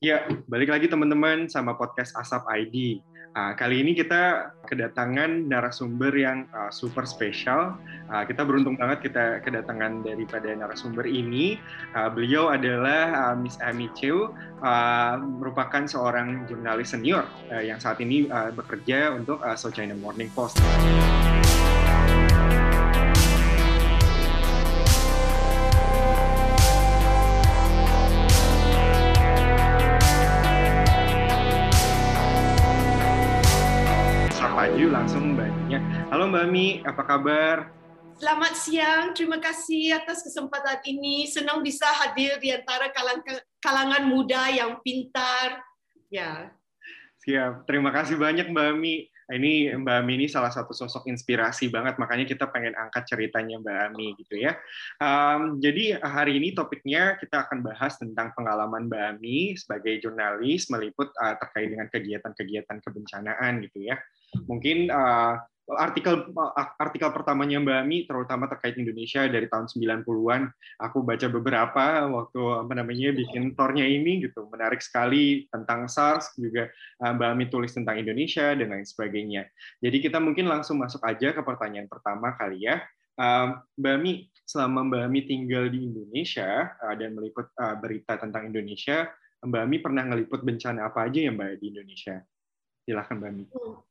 Ya, balik lagi teman-teman sama podcast Asap ID. Uh, kali ini kita kedatangan narasumber yang uh, super spesial. Uh, kita beruntung banget kita kedatangan daripada narasumber ini. Uh, beliau adalah uh, Miss Amy Chew, uh, merupakan seorang jurnalis senior uh, yang saat ini uh, bekerja untuk uh, South China Morning Post. Mbak Ami, apa kabar? Selamat siang, terima kasih atas kesempatan ini. Senang bisa hadir di antara kalangan muda yang pintar. Ya. Siap, terima kasih banyak Mbak Ami. Ini Mbak Ami ini salah satu sosok inspirasi banget, makanya kita pengen angkat ceritanya Mbak Ami gitu ya. Um, jadi hari ini topiknya kita akan bahas tentang pengalaman Mbak Ami sebagai jurnalis meliput uh, terkait dengan kegiatan-kegiatan kebencanaan gitu ya mungkin uh, artikel artikel pertamanya Mbak Ami terutama terkait Indonesia dari tahun 90-an aku baca beberapa waktu apa namanya bikin tornya ini gitu. Menarik sekali tentang SARS juga uh, Mbak Ami tulis tentang Indonesia dan lain sebagainya. Jadi kita mungkin langsung masuk aja ke pertanyaan pertama kali ya. Uh, Mbak Ami selama Mbak Ami tinggal di Indonesia uh, dan meliput berita tentang Indonesia Mbak Ami pernah ngeliput bencana apa aja ya Mbak di Indonesia? Silahkan Mbak Ami. Hmm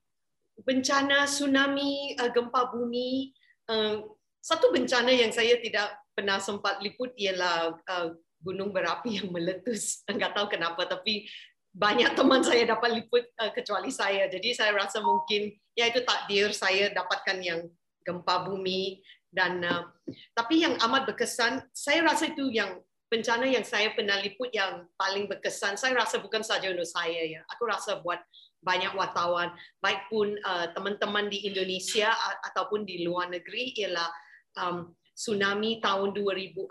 bencana tsunami, uh, gempa bumi. Uh, satu bencana yang saya tidak pernah sempat liput ialah uh, gunung berapi yang meletus. Enggak tahu kenapa, tapi banyak teman saya dapat liput kecuali saya. Jadi saya rasa mungkin ya itu takdir saya dapatkan yang gempa bumi dan tapi yang amat berkesan, saya rasa itu yang bencana yang saya pernah liput yang paling berkesan. Saya rasa bukan saja untuk saya ya. Aku rasa buat banyak wartawan, baik pun uh, teman-teman di Indonesia ataupun di luar negeri ialah um, tsunami tahun 2004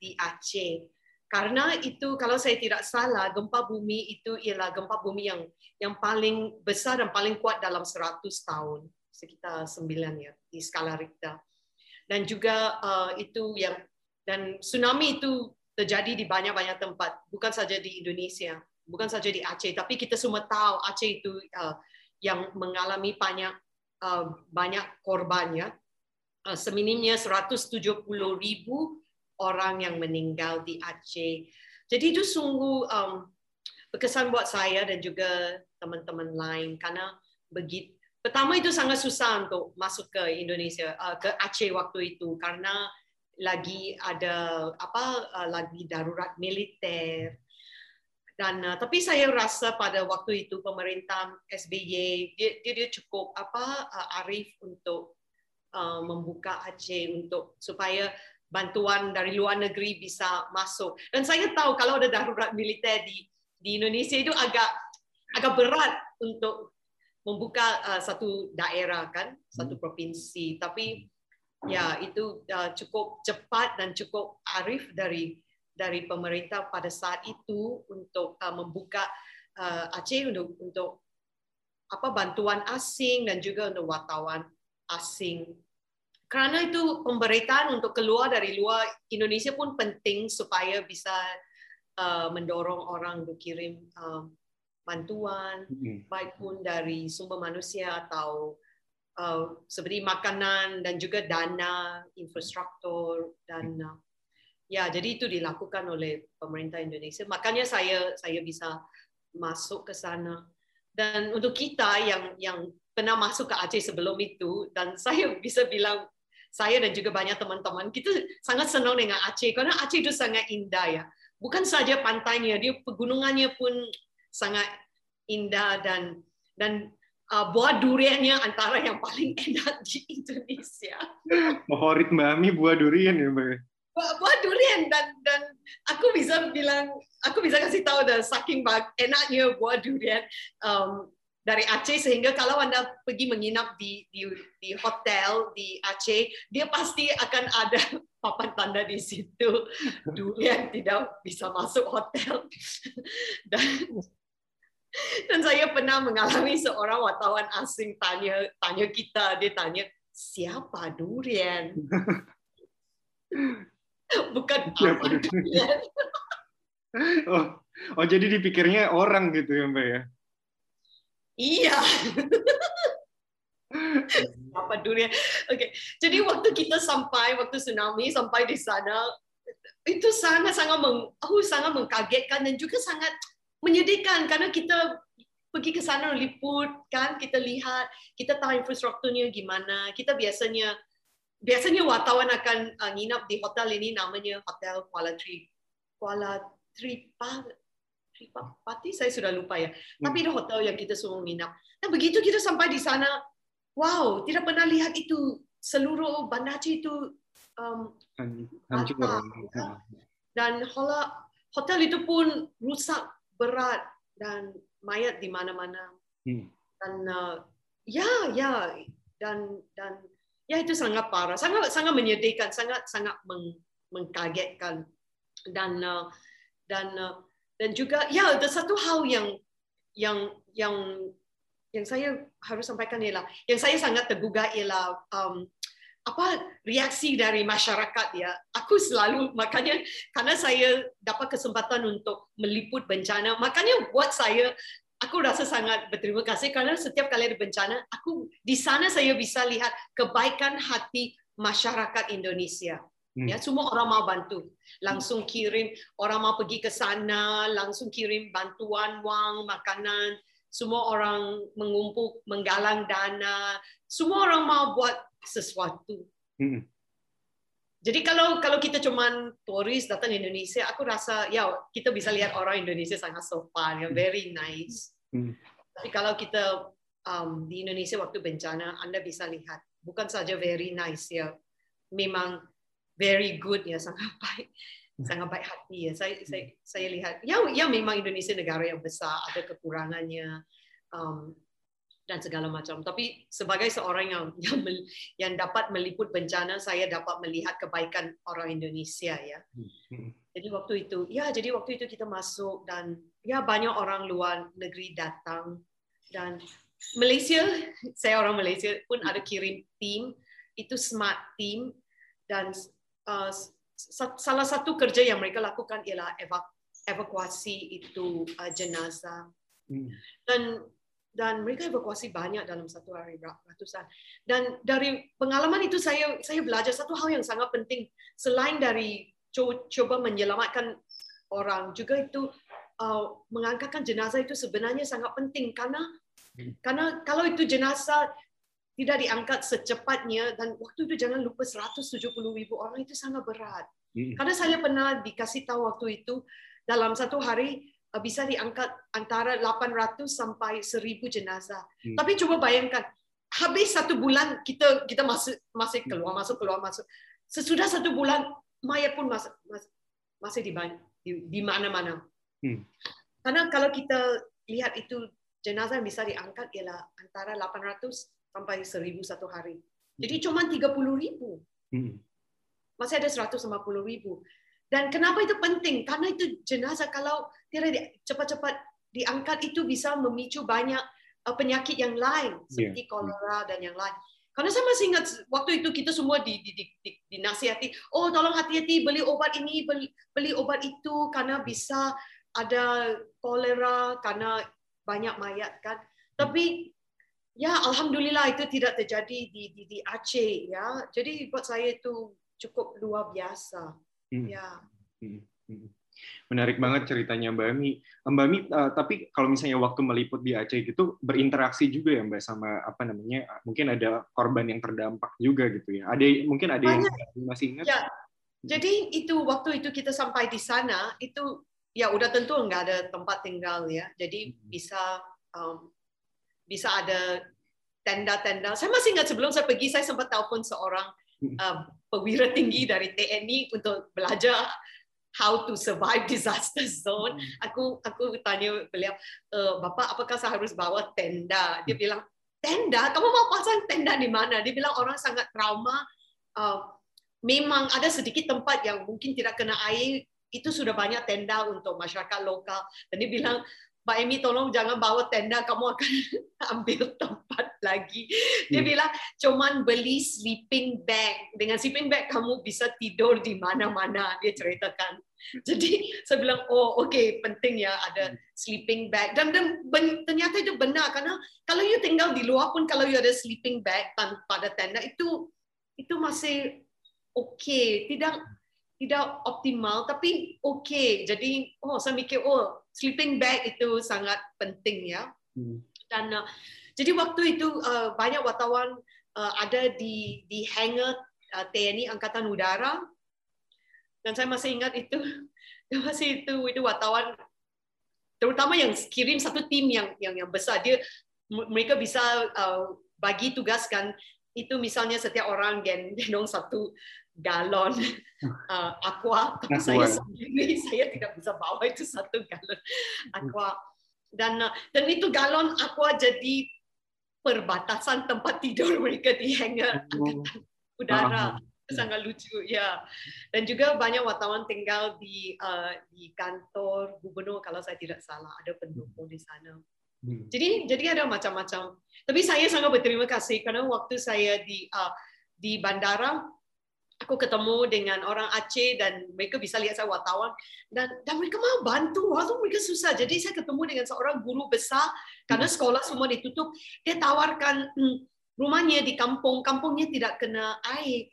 di Aceh. Karena itu kalau saya tidak salah gempa bumi itu ialah gempa bumi yang yang paling besar dan paling kuat dalam 100 tahun, sekitar 9 ya di skala Richter. Dan juga uh, itu yang dan tsunami itu terjadi di banyak-banyak tempat, bukan saja di Indonesia bukan saja di Aceh, tapi kita semua tahu Aceh itu uh, yang mengalami banyak uh, banyak korbannya. Uh, seminimnya 170 ribu orang yang meninggal di Aceh. Jadi itu sungguh um, berkesan buat saya dan juga teman-teman lain karena begitu pertama itu sangat susah untuk masuk ke Indonesia uh, ke Aceh waktu itu karena lagi ada apa uh, lagi darurat militer dan uh, tapi saya rasa pada waktu itu pemerintah SBY dia dia, dia cukup apa uh, arif untuk uh, membuka Aceh untuk supaya bantuan dari luar negeri bisa masuk. Dan saya tahu kalau ada darurat militer di di Indonesia itu agak agak berat untuk membuka uh, satu daerah kan, satu hmm. provinsi. Tapi ya itu uh, cukup cepat dan cukup arif dari dari pemerintah pada saat itu untuk uh, membuka uh, Aceh untuk untuk apa bantuan asing dan juga untuk wartawan asing. Karena itu pemberitaan untuk keluar dari luar Indonesia pun penting supaya bisa uh, mendorong orang untuk kirim uh, bantuan, mm-hmm. baik pun dari sumber manusia atau uh, seperti makanan dan juga dana, infrastruktur dan uh, ya jadi itu dilakukan oleh pemerintah Indonesia makanya saya saya bisa masuk ke sana dan untuk kita yang yang pernah masuk ke Aceh sebelum itu dan saya bisa bilang saya dan juga banyak teman-teman kita sangat senang dengan Aceh karena Aceh itu sangat indah ya bukan saja pantainya dia pegunungannya pun sangat indah dan dan uh, buah duriannya antara yang paling enak di Indonesia. Favorit Mbak Ami buah durian ya Mbak? Buah durian dan dan aku bisa bilang aku bisa kasih tahu dan saking bag, enaknya buah durian um, dari Aceh sehingga kalau anda pergi menginap di, di di hotel di Aceh dia pasti akan ada papan tanda di situ. Durian tidak bisa masuk hotel. Dan dan saya pernah mengalami seorang wartawan asing tanya tanya kita dia tanya siapa durian bukan apa oh, oh jadi dipikirnya orang gitu ya Mbak ya? Iya. apa dunia? Oke, jadi waktu kita sampai waktu tsunami sampai di sana itu sangat sangat meng, oh, sangat mengkagetkan dan juga sangat menyedihkan karena kita pergi ke sana liput kan kita lihat kita tahu infrastrukturnya gimana kita biasanya biasanya wartawan akan uh, nginap di hotel ini namanya hotel Kuala Tri. Kuala Tripa Tripati saya sudah lupa ya. Hmm. tapi itu hotel yang kita semua nginap. Nah begitu kita sampai di sana wow tidak pernah lihat itu. Seluruh bandar itu um, hancur. ya. dan hotel itu pun rusak berat dan mayat di mana-mana. Hmm. dan uh, ya ya. Dan dan ya itu sangat parah. Sangat sangat menyedihkan sangat sangat meng, mengkagetkan. Dan uh, dan uh, dan juga ya ada satu hal yang yang yang yang saya harus sampaikan ialah yang saya sangat tergugah ialah um, apa reaksi dari masyarakat ya. Aku selalu makanya karena saya dapat kesempatan untuk meliput bencana makanya buat saya aku rasa sangat berterima kasih karena setiap kali ada bencana aku di sana saya bisa lihat kebaikan hati masyarakat Indonesia hmm. ya semua orang mau bantu langsung kirim orang mau pergi ke sana langsung kirim bantuan wang makanan semua orang mengumpul menggalang dana semua orang mau buat sesuatu. Hmm. Jadi kalau kalau kita cuma turis datang Indonesia, aku rasa ya kita bisa lihat orang Indonesia sangat sopan, ya very nice. Hmm. Tapi kalau kita um, di Indonesia waktu bencana, Anda bisa lihat bukan saja very nice ya, memang very good ya, sangat baik, hmm. sangat baik hati ya. Saya saya saya lihat ya ya memang Indonesia negara yang besar, ada kekurangannya. Um, dan segala macam. Tapi sebagai seorang yang yang, yang dapat meliput bencana, saya dapat melihat kebaikan orang Indonesia ya. Hmm. Jadi waktu itu, ya jadi waktu itu kita masuk dan ya banyak orang luar negeri datang dan Malaysia, saya orang Malaysia pun ada kirim tim itu smart team dan uh, salah satu kerja yang mereka lakukan ialah evakuasi itu uh, jenazah. Hmm. Dan dan mereka evakuasi banyak dalam satu hari ratusan dan dari pengalaman itu saya saya belajar satu hal yang sangat penting selain dari coba menyelamatkan orang juga itu uh, mengangkatkan jenazah itu sebenarnya sangat penting karena hmm. karena kalau itu jenazah tidak diangkat secepatnya dan waktu itu jangan lupa 170 ribu orang itu sangat berat hmm. karena saya pernah dikasih tahu waktu itu dalam satu hari bisa diangkat antara 800 sampai 1000 jenazah. Hmm. Tapi coba bayangkan, habis satu bulan kita kita masih masih keluar masuk keluar masuk. Sesudah satu bulan mayat pun masih masih di di, di mana-mana. Hmm. Karena kalau kita lihat itu jenazah yang bisa diangkat ialah antara 800 sampai 1000 satu hari. Jadi hmm. cuma 30 ribu. Hmm. Masih ada 150 ribu. Dan kenapa itu penting? Karena itu jenazah kalau tidak cepat-cepat diangkat itu bisa memicu banyak uh, penyakit yang lain seperti kolera dan yang lain. Karena saya masih ingat waktu itu kita semua di, di, di, di, dinasihati, oh tolong hati-hati beli obat ini, beli, beli obat itu karena bisa ada kolera karena banyak mayat kan. Tapi ya alhamdulillah itu tidak terjadi di di, di Aceh ya. Jadi buat saya itu cukup luar biasa. Hmm. Ya. Hmm. Hmm. Menarik banget ceritanya Mbak Mi. Mbak Mi, uh, tapi kalau misalnya waktu meliput di Aceh gitu berinteraksi juga ya Mbak sama apa namanya? Mungkin ada korban yang terdampak juga gitu ya. Ada mungkin ada Banyak. yang masih ingat? Ya. Jadi itu waktu itu kita sampai di sana itu ya udah tentu nggak ada tempat tinggal ya. Jadi bisa um, bisa ada tenda-tenda. Saya masih ingat sebelum saya pergi saya sempat telepon seorang uh, perwira tinggi dari TNI untuk belajar how to survive disaster zone. Hmm. Aku aku tanya beliau, e, Bapak apakah saya harus bawa tenda? Dia bilang, tenda? Kamu mau pasang tenda di mana? Dia bilang orang sangat trauma. Uh, memang ada sedikit tempat yang mungkin tidak kena air, itu sudah banyak tenda untuk masyarakat lokal. Dan dia bilang, Mbak Emi tolong jangan bawa tenda, kamu akan ambil tempat lagi. Dia hmm. bilang, cuman beli sleeping bag. Dengan sleeping bag kamu bisa tidur di mana-mana, dia ceritakan. Jadi saya bilang, oh oke okay, penting ya ada sleeping bag dan dan ben, ternyata itu benar karena kalau you tinggal di luar pun kalau you ada sleeping bag pada tenda itu itu masih oke, okay. tidak tidak optimal tapi oke. Okay. Jadi oh saya mikir oh sleeping bag itu sangat penting ya. Hmm. Dan uh, jadi waktu itu uh, banyak wartawan uh, ada di di hangar uh, TNI Angkatan Udara dan saya masih ingat itu masih itu itu wartawan terutama yang kirim satu tim yang yang yang besar dia mereka bisa uh, bagi tugaskan itu misalnya setiap orang gendong satu galon. Uh, aqua. Tapi saya sendiri saya tidak bisa bawa itu satu galon. Aqua. Dan uh, dan itu galon aqua jadi perbatasan tempat tidur mereka di hangar oh. udara. Sangat lucu ya. Dan juga banyak wartawan tinggal di uh, di kantor gubernur kalau saya tidak salah. Ada pendukung di sana. Hmm. jadi jadi ada macam-macam. Tapi saya sangat berterima kasih karena waktu saya di uh, di bandara aku ketemu dengan orang Aceh dan mereka bisa lihat saya wartawan dan dan mereka mau bantu waktu mereka susah jadi saya ketemu dengan seorang guru besar karena hmm. sekolah semua ditutup dia tawarkan hmm, rumahnya di kampung kampungnya tidak kena air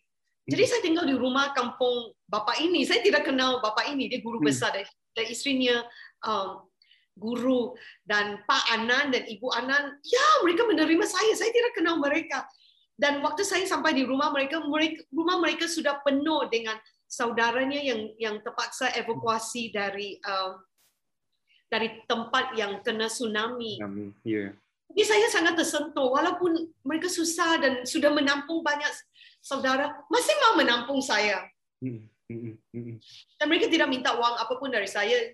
jadi saya tinggal di rumah kampung bapak ini. Saya tidak kenal bapak ini. Dia guru hmm. besar dan, dan istrinya um, guru dan Pak Anan dan Ibu Anan. Ya, mereka menerima saya. Saya tidak kenal mereka. Dan waktu saya sampai di rumah mereka, mereka rumah mereka sudah penuh dengan saudaranya yang yang terpaksa evakuasi dari um, dari tempat yang kena tsunami. Yeah. Jadi saya sangat tersentuh walaupun mereka susah dan sudah menampung banyak saudara masih mau menampung saya. Hmm, hmm, hmm, dan mereka tidak minta uang apapun dari saya.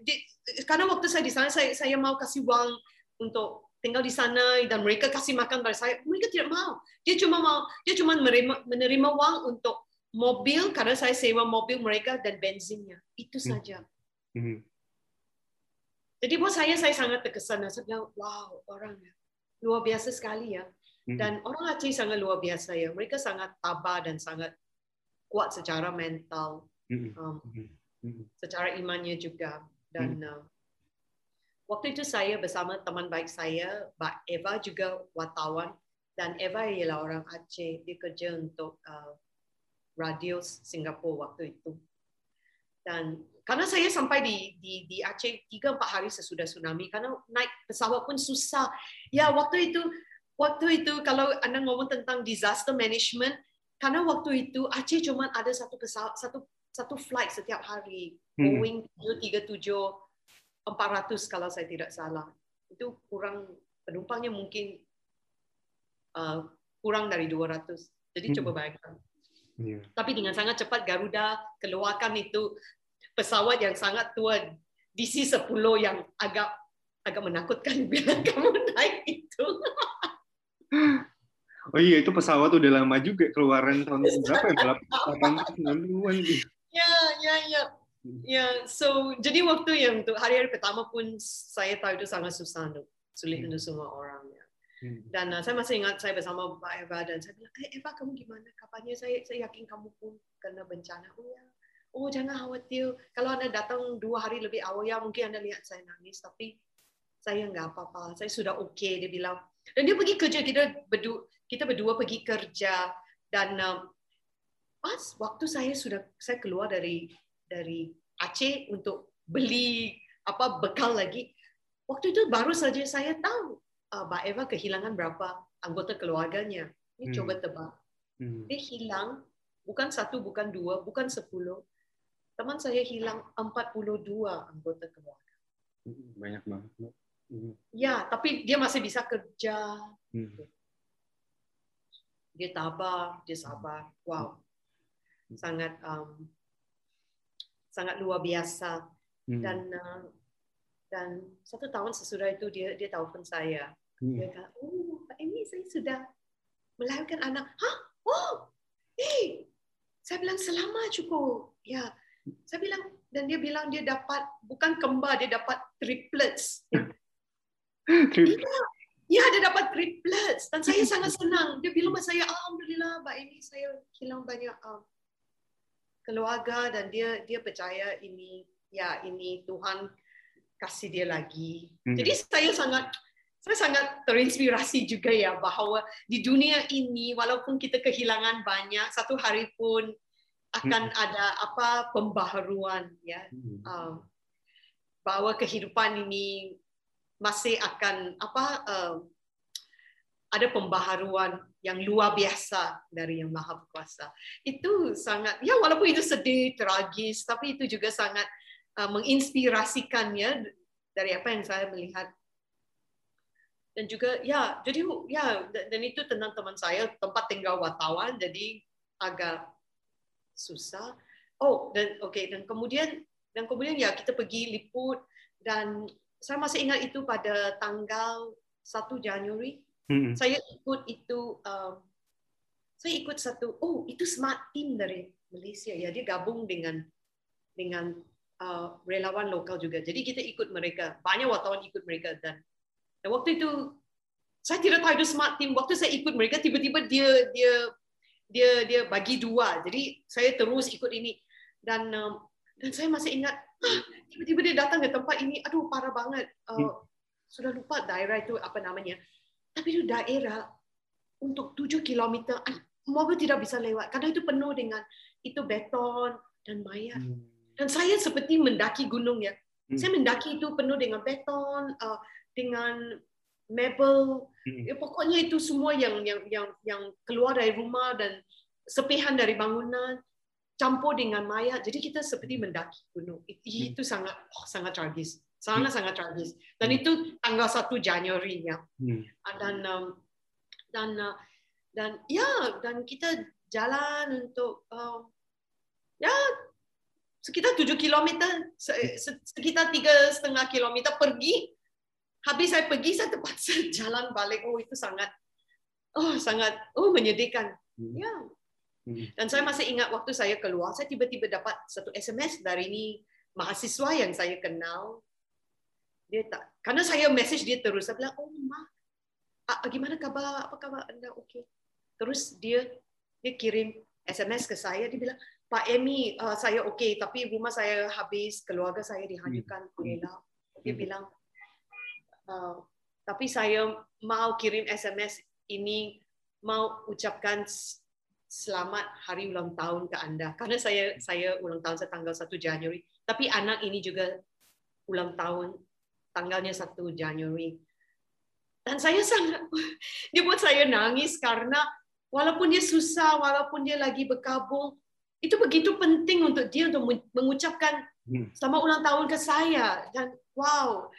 Karena waktu saya di sana, saya, saya mau kasih uang untuk tinggal di sana dan mereka kasih makan dari saya. Mereka tidak mau. Dia cuma mau, dia cuma menerima, menerima uang untuk mobil karena saya sewa mobil mereka dan bensinnya. Itu saja. Jadi buat saya, saya sangat terkesan. Saya bilang, wow, orang luar biasa sekali ya. Hmm. Dan orang Aceh sangat luar biasa ya. Mereka sangat tabah dan sangat kuat secara mental, hmm. um, hmm. secara imannya juga. Dan uh, waktu itu saya bersama teman baik saya, Mbak Eva juga wartawan. Dan Eva ialah orang Aceh. Dia kerja untuk uh, radio Singapura waktu itu. Dan karena saya sampai di di di Aceh tiga empat hari sesudah tsunami karena naik pesawat pun susah ya waktu itu waktu itu kalau anda ngomong tentang disaster management karena waktu itu Aceh cuma ada satu pesawat satu satu flight setiap hari hmm. Boeing 737 400 kalau saya tidak salah itu kurang penumpangnya mungkin uh, kurang dari 200 jadi hmm. coba bayangkan yeah. tapi dengan sangat cepat Garuda keluarkan itu pesawat yang sangat tua DC-10 yang agak agak menakutkan bila kamu naik itu Oh iya, itu pesawat udah lama juga keluaran tahun berapa ya? 80-90-an gitu. Ya, ya, ya. Ya, so jadi waktu yang untuk hari-hari pertama pun saya tahu itu sangat susah untuk sulit hmm. untuk semua orang ya. Hmm. Dan uh, saya masih ingat saya bersama Mbak Eva dan saya bilang, eh Eva kamu gimana? Kapannya saya saya yakin kamu pun kena bencana. Oh ya, oh jangan khawatir. Kalau anda datang dua hari lebih awal ya mungkin anda lihat saya nangis, tapi saya nggak apa-apa. Saya sudah oke. Okay. Dia bilang, dan dia pergi kerja kita berdua kita berdua pergi kerja dan um, pas waktu saya sudah saya keluar dari dari Aceh untuk beli apa bekal lagi waktu itu baru saja saya tahu uh, Mbak Eva kehilangan berapa anggota keluarganya ini hmm. coba tebak hmm. dia hilang bukan satu bukan dua bukan sepuluh teman saya hilang 42 anggota keluarga hmm, banyak banget Hmm. Ya, tapi dia masih bisa kerja. Hmm. Dia tabah, dia sabar. Wow, sangat um, sangat luar biasa. Hmm. Dan uh, dan satu tahun sesudah itu dia dia telepon saya. Hmm. Dia kata, oh Pak Emi saya sudah melahirkan anak. Hah? Oh, hey, saya bilang selamat cukup. Ya, saya bilang dan dia bilang dia dapat bukan kembar dia dapat triplets. Iya, ya dia dapat triplets dan saya sangat senang. Dia bilang sama saya, alhamdulillah, mbak ini saya hilang banyak um, keluarga dan dia dia percaya ini ya ini Tuhan kasih dia lagi. Hmm. Jadi saya sangat saya sangat terinspirasi juga ya bahwa di dunia ini walaupun kita kehilangan banyak satu hari pun akan Hmm. ada apa pembaharuan ya Hmm. uh, bahwa kehidupan ini masih akan apa uh, ada pembaharuan yang luar biasa dari yang maha kuasa. Itu sangat ya walaupun itu sedih tragis tapi itu juga sangat uh, menginspirasikan ya dari apa yang saya melihat. Dan juga ya jadi ya dan itu tentang teman saya tempat tinggal wartawan jadi agak susah. Oh dan oke dan kemudian dan kemudian ya kita pergi liput dan saya masih ingat itu pada tanggal 1 Januari Hmm. saya ikut itu um, saya ikut satu oh itu smart team dari Malaysia. Ya dia gabung dengan dengan uh, relawan lokal juga. Jadi kita ikut mereka. Banyak wartawan ikut mereka dan dan waktu itu saya tidak tahu itu smart team. Waktu saya ikut mereka tiba-tiba dia dia dia dia bagi dua. Jadi saya terus ikut ini. Dan um, dan saya masih ingat ah, tiba-tiba dia datang ke tempat ini. Aduh parah banget. Uh, sudah lupa daerah itu apa namanya tapi itu daerah untuk 7 km mobil tidak bisa lewat karena itu penuh dengan itu beton dan mayat Hmm. dan saya seperti mendaki gunung ya Hmm. saya mendaki itu penuh dengan beton uh, dengan mebel Hmm. ya, pokoknya itu semua yang yang yang yang keluar dari rumah dan sepihan dari bangunan campur dengan mayat jadi kita seperti mendaki gunung itu, Hmm. itu sangat oh, sangat tragis sangat sangat tragis. Dan Hmm. itu tanggal 1 Januari ya. Hmm. dan um, dan uh, dan ya dan kita jalan untuk um, ya sekitar 7 kilometer se- se- sekitar tiga setengah kilometer pergi. Habis saya pergi saya terpaksa jalan balik. Oh itu sangat oh sangat oh menyedihkan. Hmm. ya. Hmm. dan saya masih ingat waktu saya keluar saya tiba-tiba dapat satu SMS dari ini mahasiswa yang saya kenal dia tak karena saya message dia terus. Saya bilang oh ma. Ah, gimana kabar apa kabar anda oke terus dia dia kirim SMS ke saya. Dia bilang Pak Emi uh, saya oke tapi rumah saya habis. Keluarga saya dihanyutkan Kulela dia Hmm. bilang uh, tapi saya mau kirim SMS ini mau ucapkan selamat hari ulang tahun ke anda. Karena saya saya ulang tahun saya tanggal 1 Januari. Tapi anak ini juga ulang tahun tanggalnya 1 Januari. Dan saya sangat, dia buat saya nangis karena walaupun dia susah, walaupun dia lagi berkabung, itu begitu penting untuk dia untuk mengucapkan Hmm. selamat ulang tahun ke saya. Dan wow,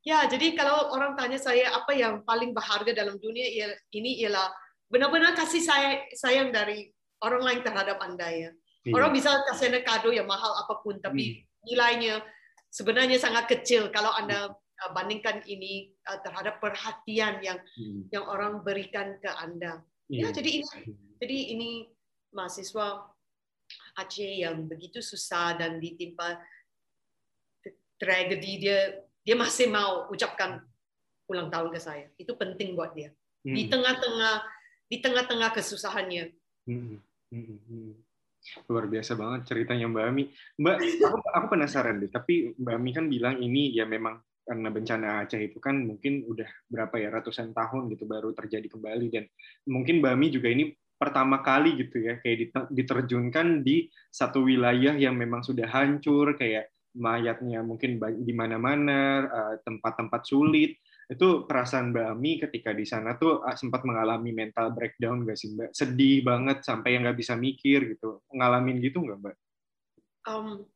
ya jadi kalau orang tanya saya apa yang paling berharga dalam dunia ia- ini ialah benar-benar kasih saya sayang dari orang lain terhadap anda ya. Iya. Orang bisa kasih anda kado yang mahal apa pun, tapi nilainya sebenarnya sangat kecil kalau anda uh, bandingkan ini uh, terhadap perhatian yang Hmm. yang orang berikan ke anda. Ya, Iya. jadi ini jadi ini mahasiswa Aceh yang begitu susah dan ditimpa tragedi dia dia masih mau ucapkan ulang tahun ke saya. Itu penting buat dia. Di Hmm. tengah-tengah di tengah-tengah kesusahannya. Hmm, hmm, hmm. Luar biasa banget ceritanya Mbak Ami. Mbak, aku, aku penasaran deh. Tapi Mbak Ami kan bilang ini ya memang karena bencana Aceh itu kan mungkin udah berapa ya ratusan tahun gitu baru terjadi kembali dan mungkin Mbak Ami juga ini pertama kali gitu ya kayak dite- diterjunkan di satu wilayah yang memang sudah hancur kayak mayatnya mungkin di mana-mana eh, tempat-tempat sulit itu perasaan Mbak Ami ketika di sana tuh ah, sempat mengalami mental breakdown nggak sih Mbak? Sedih banget sampai yang nggak bisa mikir gitu. Ngalamin gitu nggak Mbak? Um,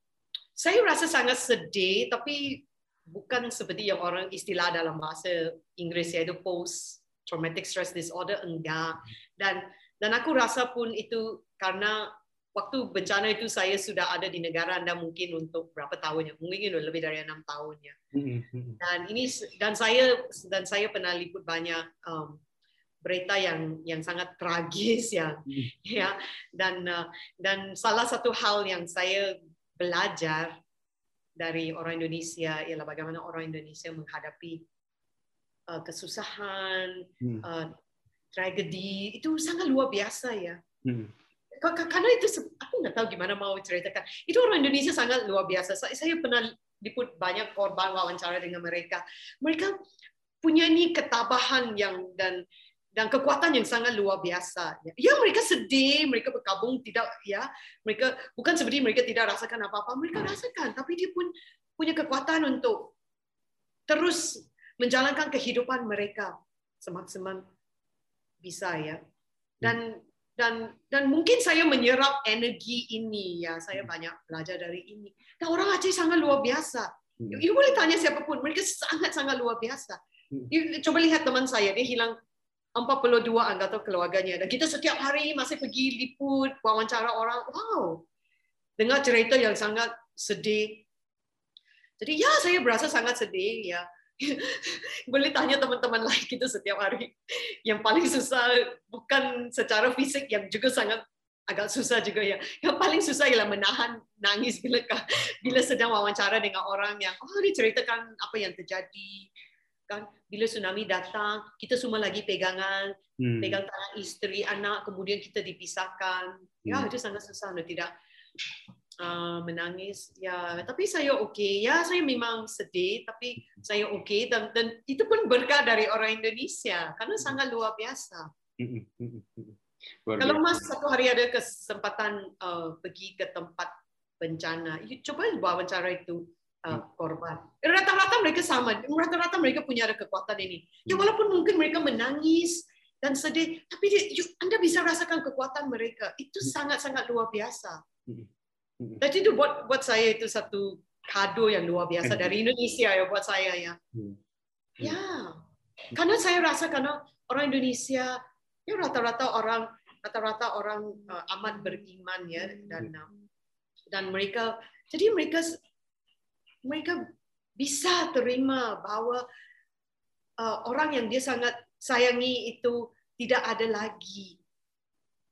saya rasa sangat sedih, tapi bukan seperti yang orang istilah dalam bahasa Inggris yaitu post traumatic stress disorder enggak. Dan dan aku rasa pun itu karena waktu bencana itu saya sudah ada di negara Anda mungkin untuk berapa tahun ya? Mungkin lebih dari enam tahun ya. Dan ini dan saya dan saya pernah liput banyak um, berita yang yang sangat tragis ya ya dan uh, dan salah satu hal yang saya belajar dari orang Indonesia ialah bagaimana orang Indonesia menghadapi uh, kesusahan Hmm. uh, tragedi itu sangat luar biasa ya Hmm. Karena itu aku nggak tahu gimana mau ceritakan. Itu orang Indonesia sangat luar biasa. Saya, pernah liput banyak korban wawancara dengan mereka. Mereka punya ini ketabahan yang dan dan kekuatan yang sangat luar biasa. Ya mereka sedih, mereka berkabung tidak ya mereka bukan seperti mereka tidak rasakan apa-apa, mereka rasakan, tapi dia pun punya kekuatan untuk terus menjalankan kehidupan mereka semaksimal bisa ya. Dan dan dan mungkin saya menyerap energi ini ya, saya banyak belajar dari ini. Dan orang Aceh sangat luar biasa. Hmm. You boleh tanya siapa pun, mereka sangat sangat luar biasa. You, coba lihat teman saya, dia hilang 42 anggota keluarganya. Dan kita setiap hari masih pergi liput, wawancara orang. Wow, dengar cerita yang sangat sedih. Jadi ya saya berasa sangat sedih ya. Boleh tanya teman-teman lain kita setiap hari. Yang paling susah bukan secara fisik yang juga sangat agak susah juga ya. Yang paling susah ialah menahan nangis bila bila sedang wawancara dengan orang yang oh diceritakan apa yang terjadi kan bila tsunami datang kita semua lagi pegangan hmm. pegang tangan istri anak kemudian kita dipisahkan ya hmm. itu sangat susah no? tidak uh, menangis ya tapi saya oke okay. ya saya memang sedih tapi saya oke okay. dan dan itu pun berkah dari orang Indonesia karena sangat luar biasa kalau mas satu hari ada kesempatan uh, pergi ke tempat bencana coba bawa wawancara itu uh, korban. Rata-rata mereka sama, rata-rata mereka punya ada kekuatan ini. Ya hmm. walaupun mungkin mereka menangis dan sedih, tapi dia, Anda bisa rasakan kekuatan mereka. Itu hmm. sangat-sangat luar biasa. Jadi itu buat buat saya itu satu kado yang luar biasa dari Indonesia ya buat saya ya. Ya, karena saya rasa karena orang Indonesia ya rata-rata orang rata-rata orang uh, amat beriman ya dan uh, dan mereka jadi mereka mereka bisa terima bahwa uh, orang yang dia sangat sayangi itu tidak ada lagi.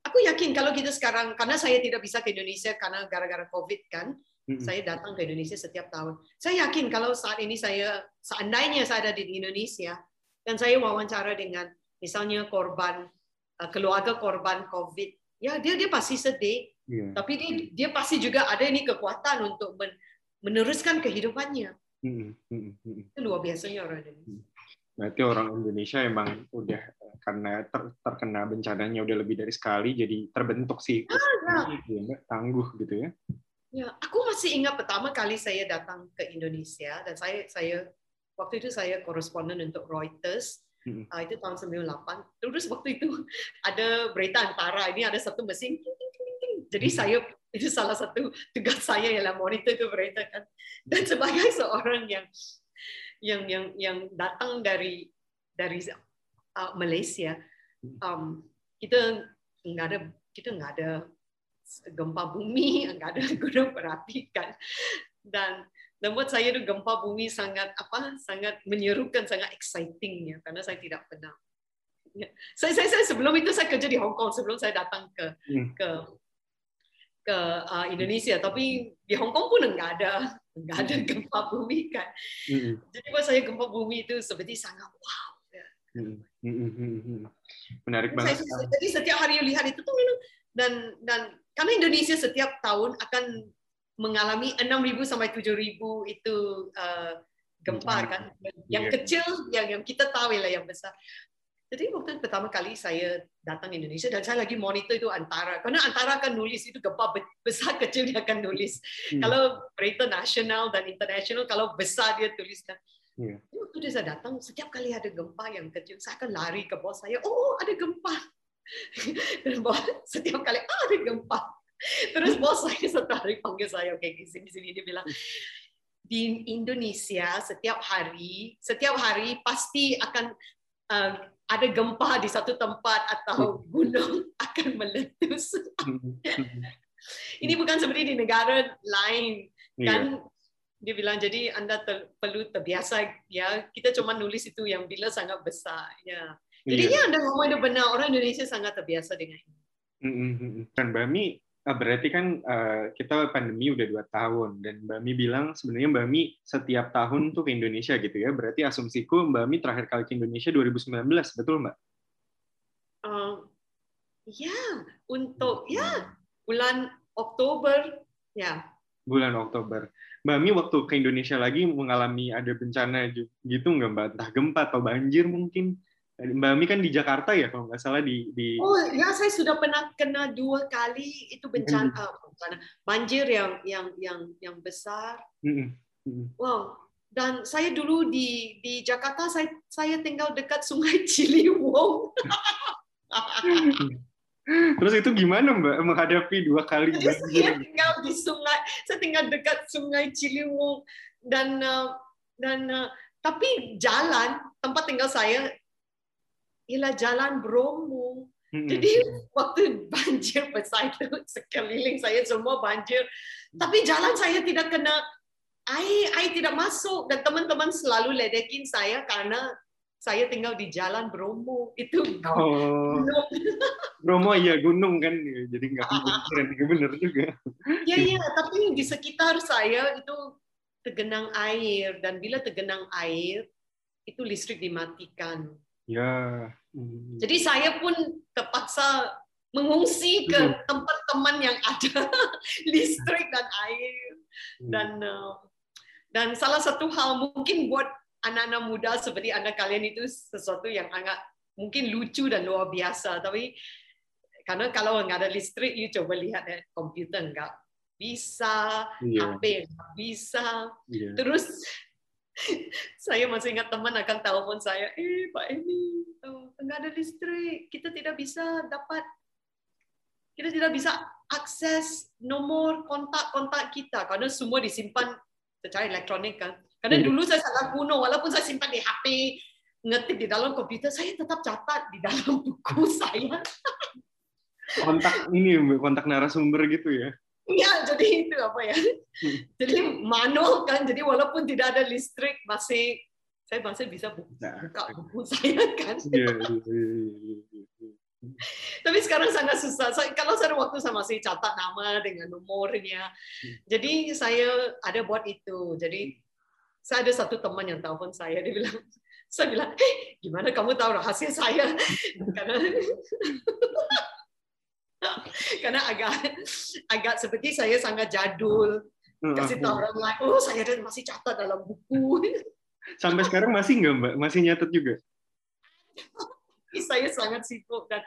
Aku yakin kalau kita sekarang, karena saya tidak bisa ke Indonesia karena gara-gara COVID kan, saya datang ke Indonesia setiap tahun. Saya yakin kalau saat ini saya, seandainya saya ada di Indonesia, dan saya wawancara dengan misalnya korban, uh, keluarga korban COVID, ya dia dia pasti sedih, yeah. tapi dia, dia pasti juga ada ini kekuatan untuk men, meneruskan kehidupannya. Hmm, hmm, hmm. Itu luar biasanya orang Indonesia. Berarti orang Indonesia emang udah karena ter, terkena bencananya udah lebih dari sekali, jadi terbentuk sih ah, ya. tangguh gitu ya. Ya, aku masih ingat pertama kali saya datang ke Indonesia dan saya saya waktu itu saya koresponden untuk Reuters. Hmm. Uh, itu tahun 98. Terus waktu itu ada berita antara ini ada satu mesin jadi saya itu salah satu tugas saya ialah monitor itu berita kan dan sebagai seorang yang yang yang yang datang dari dari uh, Malaysia um, kita nggak ada kita nggak ada gempa bumi nggak ada gunung berapi kan dan dan buat saya itu gempa bumi sangat apa sangat menyerukan sangat exciting ya karena saya tidak pernah ya. saya, saya saya sebelum itu saya kerja di Hong Kong sebelum saya datang ke hmm. ke ke uh, Indonesia, tapi di Hong Kong pun enggak ada enggak ada gempa bumi kan. Jadi buat saya gempa bumi itu seperti sangat wow. Ya. Menarik banget. Saya, jadi setiap hari lihat itu tuh dan dan karena Indonesia setiap tahun akan mengalami 6.000 sampai 7.000 itu uh, gempa kan. Yang yeah. kecil yang yang kita tahu lah yang besar. Jadi waktu pertama kali saya datang Indonesia dan saya lagi monitor itu antara karena antara akan nulis itu gempa besar kecil dia akan nulis. Hmm. Kalau berita nasional dan internasional kalau besar dia tuliskan. Yeah. Waktu dia saya datang setiap kali ada gempa yang kecil saya akan lari ke bos saya. Oh ada gempa. dan bos setiap kali ah, ada gempa. Terus bos saya satu hari panggil saya oke okay, di sini sini dia bilang di Indonesia setiap hari setiap hari pasti akan uh, ada gempa di satu tempat atau hmm. gunung akan meletus. Hmm. Ini bukan seperti di negara lain kan? Yeah. Dia bilang jadi anda ter, perlu terbiasa ya. Kita cuma nulis itu yang bila sangat besar ya. Jadi yeah. ya anda ngomong itu benar orang Indonesia sangat terbiasa dengan ini. Dan Bami berarti kan uh, kita pandemi udah dua tahun dan Mbak Mi bilang sebenarnya Mbak Mi setiap tahun tuh ke Indonesia gitu ya. Berarti asumsiku Mbak Mi terakhir kali ke Indonesia 2019, betul Mbak? Uh, ya, untuk ya bulan Oktober ya bulan Oktober. Mbak Mi waktu ke Indonesia lagi mengalami ada bencana gitu nggak Mbak? Entah gempa atau banjir mungkin? Mbak Mi kan di Jakarta ya kalau nggak salah di, di... Oh ya saya sudah pernah kena dua kali itu bencana, hmm. bencana banjir yang yang yang yang besar. Hmm. Hmm. Wow dan saya dulu di di Jakarta saya saya tinggal dekat Sungai Ciliwung. Terus itu gimana Mbak menghadapi dua kali Jadi Saya tinggal di sungai, saya tinggal dekat Sungai Ciliwung dan uh, dan tapi jalan tempat tinggal saya ialah jalan Bromo. Hmm. Jadi waktu banjir besar itu sekeliling saya semua banjir, tapi jalan saya tidak kena air, air tidak masuk. Dan teman-teman selalu ledekin saya karena saya tinggal di Jalan Bromo. Itu oh. Bromo ya gunung kan. Jadi nggak benar juga. Ya ya tapi di sekitar saya itu tergenang air. Dan bila tergenang air itu listrik dimatikan ya hmm. jadi saya pun terpaksa mengungsi ke hmm. tempat teman yang ada listrik dan air hmm. dan uh, dan salah satu hal mungkin buat anak-anak muda seperti anak kalian itu sesuatu yang agak mungkin lucu dan luar biasa tapi karena kalau nggak ada listrik you coba lihat ya komputer nggak bisa yeah. HP nggak bisa yeah. terus saya masih ingat teman akan telepon saya eh Pak ini oh, nggak ada listrik kita tidak bisa dapat kita tidak bisa akses nomor kontak-kontak kita karena semua disimpan secara elektronik kan karena iya. dulu saya sangat kuno, walaupun saya simpan di HP, ngetik di dalam komputer, saya tetap catat di dalam buku saya. Kontak ini, kontak narasumber gitu ya? Iya, jadi itu apa ya? Hmm. Jadi manual kan, jadi walaupun tidak ada listrik, masih saya masih bisa buka, buka buku saya kan. Iya, iya, iya, Tapi sekarang sangat susah. Kalau saya waktu saya masih catat nama dengan nomornya. Hmm. Jadi saya ada buat itu. Jadi saya ada satu teman yang telepon saya, dia bilang, saya bilang, eh, gimana kamu tahu rahasia saya? Karena karena agak agak seperti saya sangat jadul. Kasih tahu orang lain oh saya masih catat dalam buku. Sampai sekarang masih nggak mbak? Masih nyatet juga? Saya sangat sibuk dan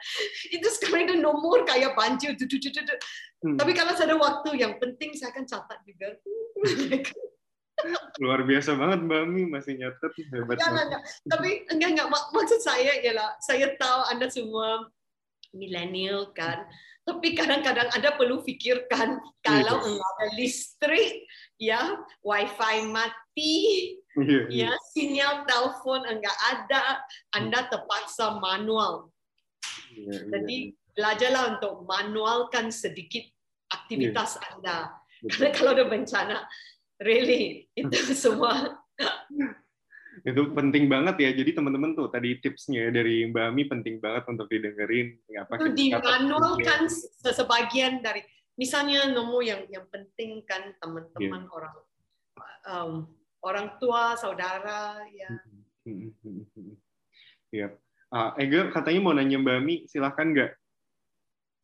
itu sekarang itu nomor kayak banjir hmm. tapi kalau saya ada waktu yang penting saya akan catat juga. Luar biasa banget Mbak Mi masih nyatet hebat enggak, enggak, tapi enggak enggak. Maksud saya ialah saya tahu anda semua milenial kan. Tapi kadang-kadang anda perlu pikirkan kalau yes. Iya. enggak ada listrik ya wifi mati yeah, iya. ya sinyal telepon enggak ada anda terpaksa manual. Yeah, iya, jadi belajarlah untuk manualkan sedikit aktivitas anda. Karena kalau ada bencana really itu semua itu penting banget ya. Jadi teman-teman tuh tadi tipsnya dari Mbak Ami penting banget untuk didengerin. Apa itu dimanualkan sebagian dari misalnya nomor yang yang penting kan teman-teman yeah. orang um, orang tua saudara ya. Ya uh, Ega katanya mau nanya Mbak Ami silahkan nggak?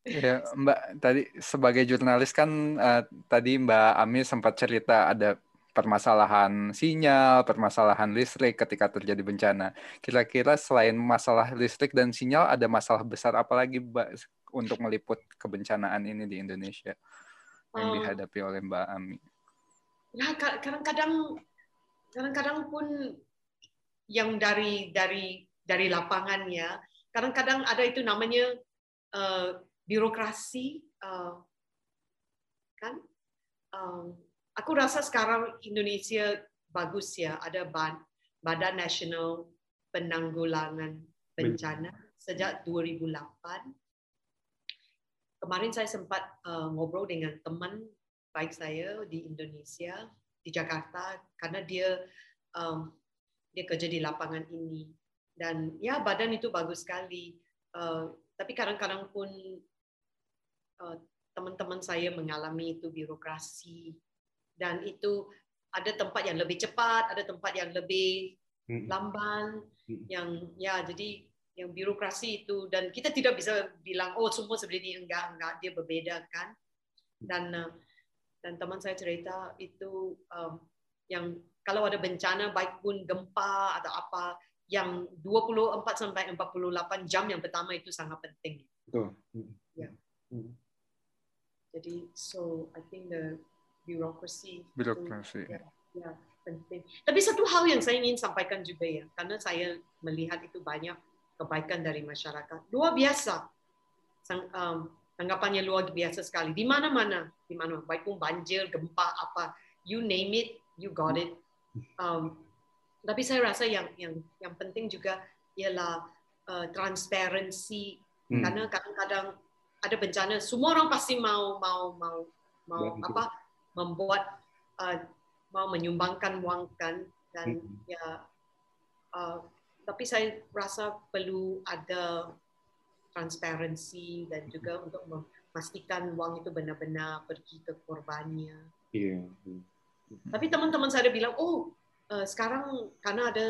Ya, Mbak, tadi sebagai jurnalis kan uh, tadi Mbak Ami sempat cerita ada permasalahan sinyal, permasalahan listrik ketika terjadi bencana. Kira-kira selain masalah listrik dan sinyal, ada masalah besar apa lagi Mbak untuk meliput kebencanaan ini di Indonesia yang oh. dihadapi oleh Mbak Ami? Ya, kadang-kadang kadang-kadang pun yang dari dari dari lapangan ya, kadang-kadang ada itu namanya uh, birokrasi uh, kan um, aku rasa sekarang Indonesia bagus ya. Ada Badan Nasional Penanggulangan Bencana sejak 2008 kemarin saya sempat uh, ngobrol dengan teman baik saya di Indonesia di Jakarta karena dia um, dia kerja di lapangan ini. Dan ya badan itu bagus sekali. Uh, tapi kadang-kadang pun Eh, teman-teman saya mengalami itu birokrasi dan itu ada tempat yang lebih cepat, ada tempat yang lebih lamban, yang ya jadi yang birokrasi itu dan kita tidak bisa bilang oh semua seperti ini enggak enggak dia berbeda kan. dan uh, dan teman saya cerita itu um, yang kalau ada bencana baik pun gempa atau apa yang 24 sampai 48 jam yang pertama itu sangat penting. Betul. Ya. Jadi so I think the bureaucracy birokrasi ya, ya penting. Tapi satu hal yang saya ingin sampaikan juga ya, karena saya melihat itu banyak kebaikan dari masyarakat. Luar biasa. Sang, um, tanggapannya luar biasa sekali. Di mana-mana, di mana, baik pun banjir, gempa, apa, you name it, you got it. Um, tapi saya rasa yang yang yang penting juga ialah uh, transparansi hmm. karena kadang-kadang ada bencana, semua orang pasti mau mau mau mau ya, apa membuat uh, mau menyumbangkan uang kan dan hmm. ya uh, tapi saya rasa perlu ada transparansi dan juga untuk memastikan uang itu benar-benar pergi ke korbannya. Iya. Tapi teman-teman saya bilang, oh uh, sekarang karena ada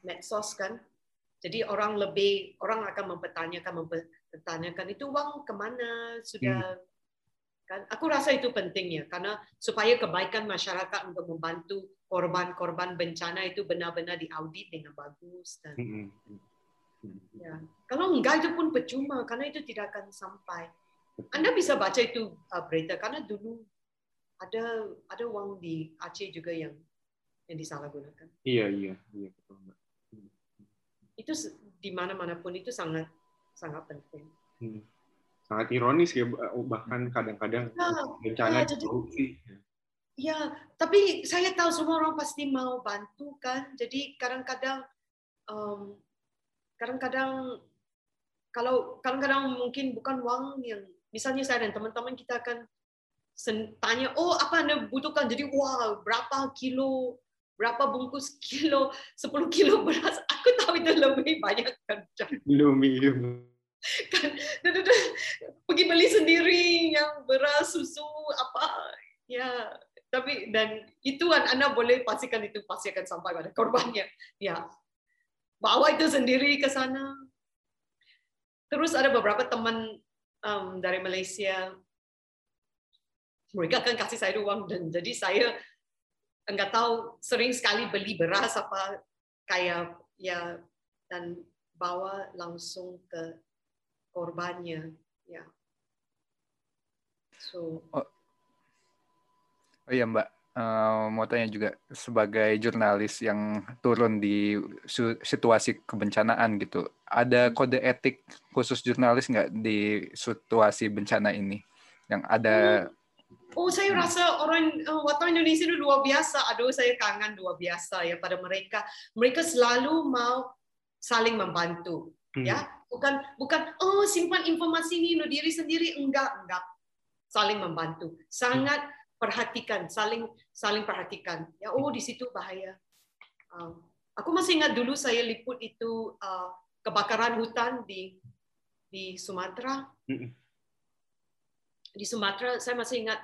medsos kan, jadi orang lebih orang akan mempertanyakan mempertanyakan itu uang ke mana sudah hmm. Kan? Aku rasa itu penting ya karena supaya kebaikan masyarakat untuk membantu korban-korban bencana itu benar-benar diaudit dengan bagus dan ya kalau enggak itu pun percuma karena itu tidak akan sampai. Anda bisa baca itu uh, berita karena dulu ada ada uang di Aceh juga yang yang disalahgunakan. Iya iya iya betul mbak. Itu di mana-mana pun itu sangat sangat penting. Hmm. Sangat ironis ya bahkan kadang-kadang ya, bencana ya, korupsi. Ya, tapi saya tahu semua orang pasti mau bantu kan. Jadi kadang-kadang um, kadang-kadang kalau kadang-kadang mungkin bukan uang yang misalnya saya dan teman-teman kita akan tanya, oh apa anda butuhkan? Jadi wah berapa kilo, berapa bungkus kilo, 10 kilo beras. Aku tahu itu lebih banyak kan. Belum, kan, pergi beli sendiri yang beras, susu, apa ya tapi dan itu kan Anda boleh pastikan itu pasti akan sampai pada korbannya. Ya, bawa itu sendiri ke sana. Terus ada beberapa teman um, dari Malaysia, mereka akan kasih saya uang dan jadi saya enggak tahu sering sekali beli beras apa kayak ya dan bawa langsung ke korbannya ya so oh, Oh iya Mbak, uh, mau tanya juga sebagai jurnalis yang turun di situasi kebencanaan gitu, ada hmm. kode etik khusus jurnalis nggak di situasi bencana ini? Yang ada hmm. Oh, saya rasa orang uh, wartawan Indonesia itu luar biasa. Aduh, saya kangen luar biasa ya pada mereka. Mereka selalu mau saling membantu, hmm. ya. Bukan bukan oh simpan informasi ini untuk diri sendiri enggak, enggak. Saling membantu. Sangat perhatikan, saling saling perhatikan. Ya, oh di situ bahaya. Uh, aku masih ingat dulu saya liput itu uh, kebakaran hutan di di Sumatera. Di Sumatera, saya masih ingat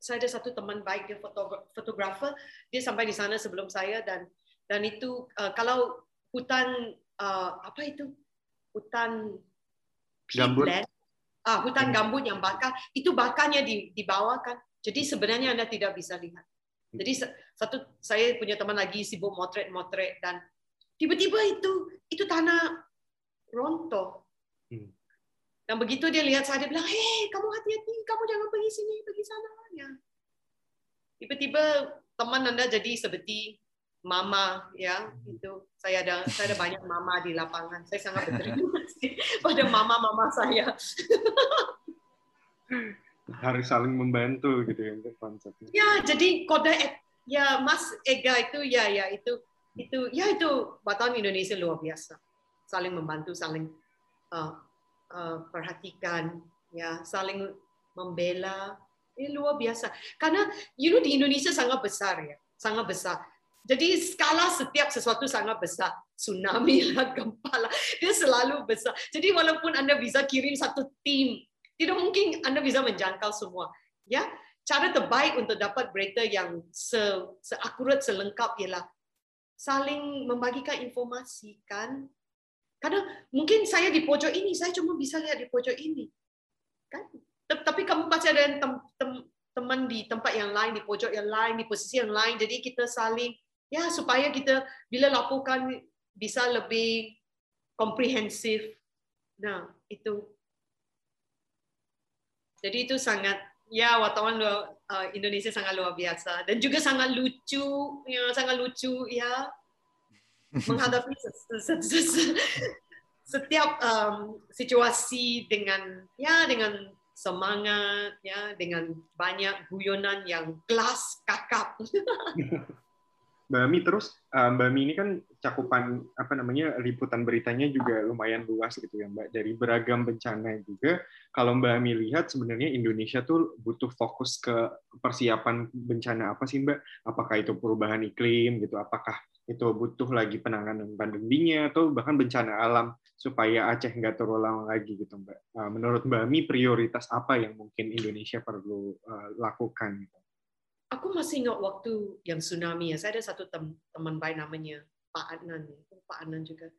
saya ada satu teman baik dia fotografer, dia sampai di sana sebelum saya dan dan itu uh, kalau hutan uh, apa itu hutan gambut. ah, hutan gambut yang bakar itu bakarnya di, dibawakan jadi sebenarnya Anda tidak bisa lihat. Jadi satu saya punya teman lagi sibuk motret-motret dan tiba-tiba itu itu tanah rontok. Hmm. Dan begitu dia lihat saya dia bilang, "Hei, kamu hati-hati, kamu jangan pergi sini, pergi sana." Ya. Tiba-tiba teman Anda jadi seperti mama ya itu saya ada saya ada banyak mama di lapangan saya sangat berterima kasih pada mama-mama saya harus saling membantu gitu ya konsepnya. Ya, jadi kode ya Mas Ega itu ya ya itu itu ya itu Batam Indonesia luar biasa. Saling membantu, saling uh, uh, perhatikan, ya, saling membela. Ini luar biasa. Karena you know di Indonesia sangat besar ya, sangat besar. Jadi skala setiap sesuatu sangat besar. Tsunami lah, gempa lah, dia selalu besar. Jadi walaupun Anda bisa kirim satu tim tidak mungkin Anda bisa menjangkau semua. Ya, cara terbaik untuk dapat berita yang se seakurat, selengkap ialah saling membagikan informasi kan. Karena mungkin saya di pojok ini, saya cuma bisa lihat di pojok ini. Kan? tapi kamu pasti ada tem, tem, teman di tempat yang lain, di pojok yang lain, di posisi yang lain. Jadi kita saling ya supaya kita bila lakukan bisa lebih komprehensif. Nah, itu. Jadi itu sangat ya wartawan uh, Indonesia sangat luar biasa dan juga sangat lucu, ya sangat lucu ya menghadapi setiap um, situasi dengan ya dengan semangat ya dengan banyak guyonan yang kelas kakap. Mbak Ami terus Mbak Ami ini kan cakupan apa namanya liputan beritanya juga lumayan luas gitu ya Mbak dari beragam bencana juga kalau Mbak Ami lihat sebenarnya Indonesia tuh butuh fokus ke persiapan bencana apa sih Mbak apakah itu perubahan iklim gitu apakah itu butuh lagi penanganan pandeminya atau bahkan bencana alam supaya Aceh nggak terulang lagi gitu Mbak. Uh, menurut Mbak Mi prioritas apa yang mungkin Indonesia perlu uh, lakukan? Gitu? Aku masih ingat waktu yang tsunami ya. Saya ada satu tem teman baik namanya Pak Adnan, oh, Pak Adnan juga.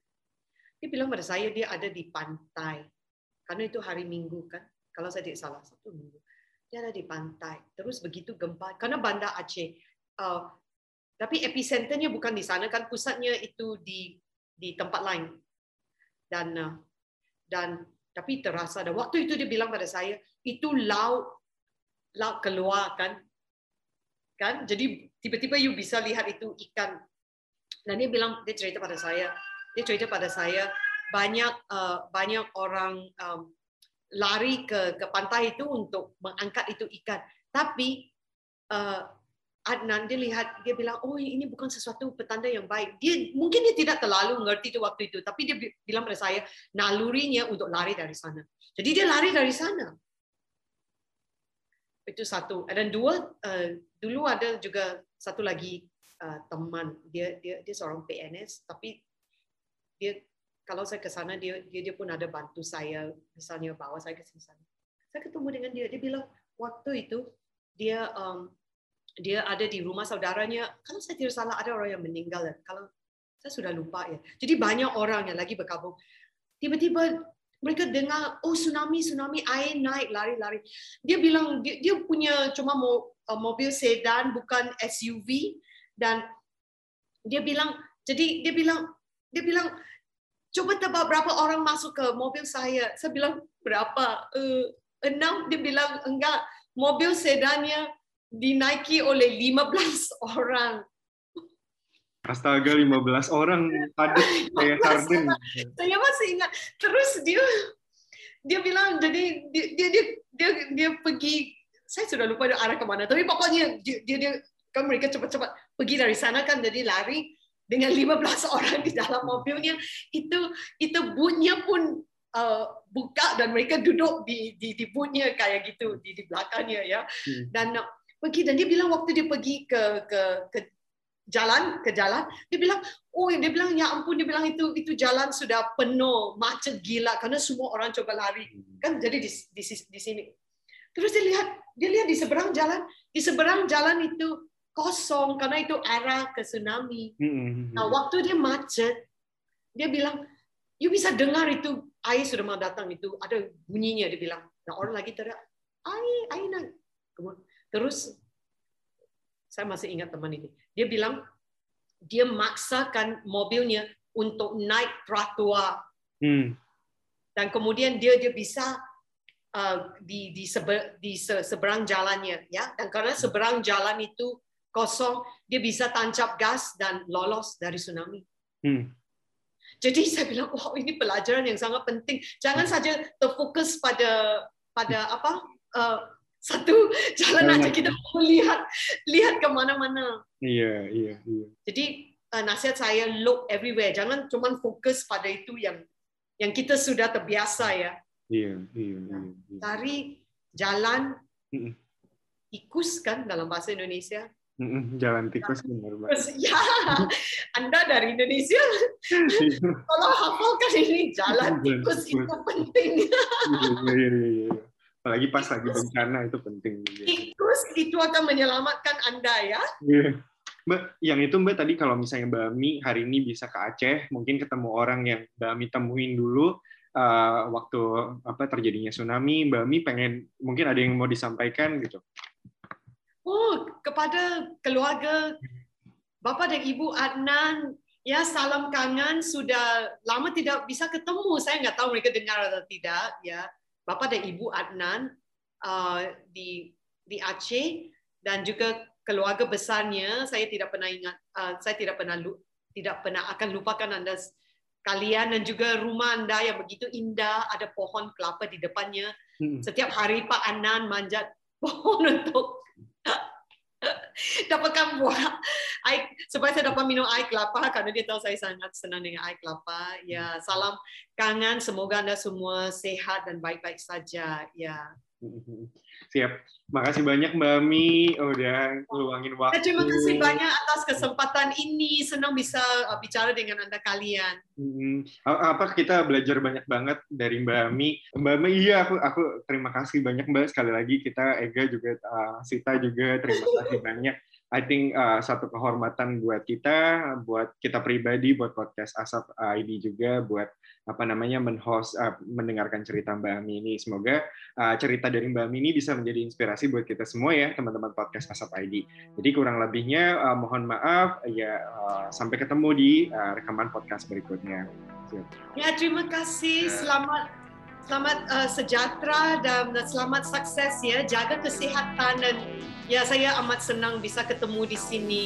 Dia bilang pada saya dia ada di pantai karena itu hari Minggu kan. Kalau saya tidak salah satu Minggu dia ada di pantai. Terus begitu gempa karena Banda Aceh uh, tapi epicenternya bukan di sana kan pusatnya itu di di tempat lain. Dan uh, dan tapi terasa dan waktu itu dia bilang pada saya itu laut laut keluar kan kan? Jadi tiba-tiba you bisa lihat itu ikan. Dan dia bilang dia cerita pada saya. Dia cerita pada saya banyak uh, banyak orang um, lari ke ke pantai itu untuk mengangkat itu ikan. Tapi uh, Adnan dia lihat dia bilang oh ini bukan sesuatu petanda yang baik. Dia mungkin dia tidak terlalu mengerti itu waktu itu tapi dia bilang pada saya nalurinya untuk lari dari sana. Jadi dia lari dari sana itu satu dan dua uh, dulu ada juga satu lagi uh, teman dia dia dia seorang PNS tapi dia kalau saya ke sana dia, dia dia pun ada bantu saya misalnya bawa saya ke sana saya ketemu dengan dia dia bilang waktu itu dia um, dia ada di rumah saudaranya. Kalau saya tidak salah ada orang yang meninggal. Kalau saya sudah lupa ya. Jadi banyak orang yang lagi berkabung. Tiba-tiba mereka dengar oh tsunami tsunami air naik lari-lari. Dia bilang dia, dia punya cuma mo, uh, mobil sedan bukan SUV dan dia bilang jadi dia bilang dia bilang coba tebak berapa orang masuk ke mobil saya. Saya bilang berapa? Uh, enam. Dia bilang enggak. Mobil sedannya dinaiki oleh 15 orang. Astaga, 15 orang padat kayak sarden. Saya masih ingat. Terus dia dia bilang jadi dia dia dia dia, dia pergi saya sudah lupa dia arah ke mana tapi pokoknya dia dia, dia kan mereka cepat-cepat pergi dari sana kan jadi lari dengan 15 orang di dalam mobilnya itu itu bunyinya pun uh, buka dan mereka duduk di di di bunyinya kayak gitu di di belakangnya ya hmm. dan pergi dan dia bilang waktu dia pergi ke ke ke jalan ke jalan dia bilang oh dia bilang ya ampun dia bilang itu itu jalan sudah penuh macet gila karena semua orang coba lari. Kan jadi di di, di sini. Terus dia lihat dia lihat di seberang jalan di seberang jalan itu kosong karena itu arah ke tsunami. Hmm. nah waktu dia macet dia bilang you bisa dengar itu air sudah mau datang itu ada bunyinya dia bilang. Nah orang lagi teriak air air naik. Terus saya masih ingat teman ini. Dia bilang dia maksakan mobilnya untuk naik trotoar. Hmm. Dan kemudian dia dia bisa uh, di di, seber, di se, seberang jalannya ya. Dan karena seberang jalan itu kosong, dia bisa tancap gas dan lolos dari tsunami. Hmm. Jadi saya bilang, wow ini pelajaran yang sangat penting. Jangan saja terfokus pada pada apa uh, satu jalan aja kita mau lihat lihat ke mana-mana. Iya iya iya. Jadi uh, nasihat saya look everywhere, jangan cuma fokus pada itu yang yang kita sudah terbiasa ya. Iya iya. iya, iya. Cari jalan tikus kan dalam bahasa Indonesia. Jalan tikus benar mbak. Ya, Anda dari Indonesia. Iya. Kalau hafalkan ini jalan tikus itu penting. Iya, iya, iya apalagi pas lagi bencana itu penting. Terus itu akan menyelamatkan Anda ya. Yeah. Mbak, yang itu Mbak tadi kalau misalnya Mbak Mi hari ini bisa ke Aceh, mungkin ketemu orang yang Mbak Mi temuin dulu, uh, waktu apa terjadinya tsunami. Mbak Mi pengen mungkin ada yang mau disampaikan gitu. Oh, kepada keluarga Bapak dan Ibu Adnan, ya salam kangen sudah lama tidak bisa ketemu. Saya nggak tahu mereka dengar atau tidak. Ya, Bapak dan Ibu Adnan uh, di di Aceh dan juga keluarga besarnya. Saya tidak pernah ingat. Uh, saya tidak pernah tidak pernah akan lupakan anda kalian dan juga rumah anda yang begitu indah. Ada pohon kelapa di depannya. Hmm. Setiap hari Pak Anan manjat pohon untuk dapatkan buah air supaya saya dapat minum air kelapa karena dia tahu saya sangat senang dengan air kelapa. Ya, salam kangen. Semoga anda semua sehat dan baik-baik saja. Ya. Siap. Makasih banyak Mbak Mi udah luangin waktu. Terima kasih banyak atas kesempatan ini. Senang bisa uh, bicara dengan Anda kalian. Hmm. Apa kita belajar banyak banget dari Mbak Mi. Mbak Mi iya aku aku terima kasih banyak Mbak sekali lagi kita Ega juga uh, Sita juga terima kasih banyak. I think uh, satu kehormatan buat kita, buat kita pribadi, buat podcast Asap ID juga, buat apa namanya menhost, uh, mendengarkan cerita Mbak Ami ini. Semoga uh, cerita dari Mbak Ami ini bisa menjadi inspirasi buat kita semua ya, teman-teman podcast Asap ID. Jadi kurang lebihnya uh, mohon maaf, ya uh, sampai ketemu di uh, rekaman podcast berikutnya. Ya terima kasih, selamat selamat uh, sejahtera dan selamat sukses ya. Jaga kesehatan dan ya saya amat senang bisa ketemu di sini.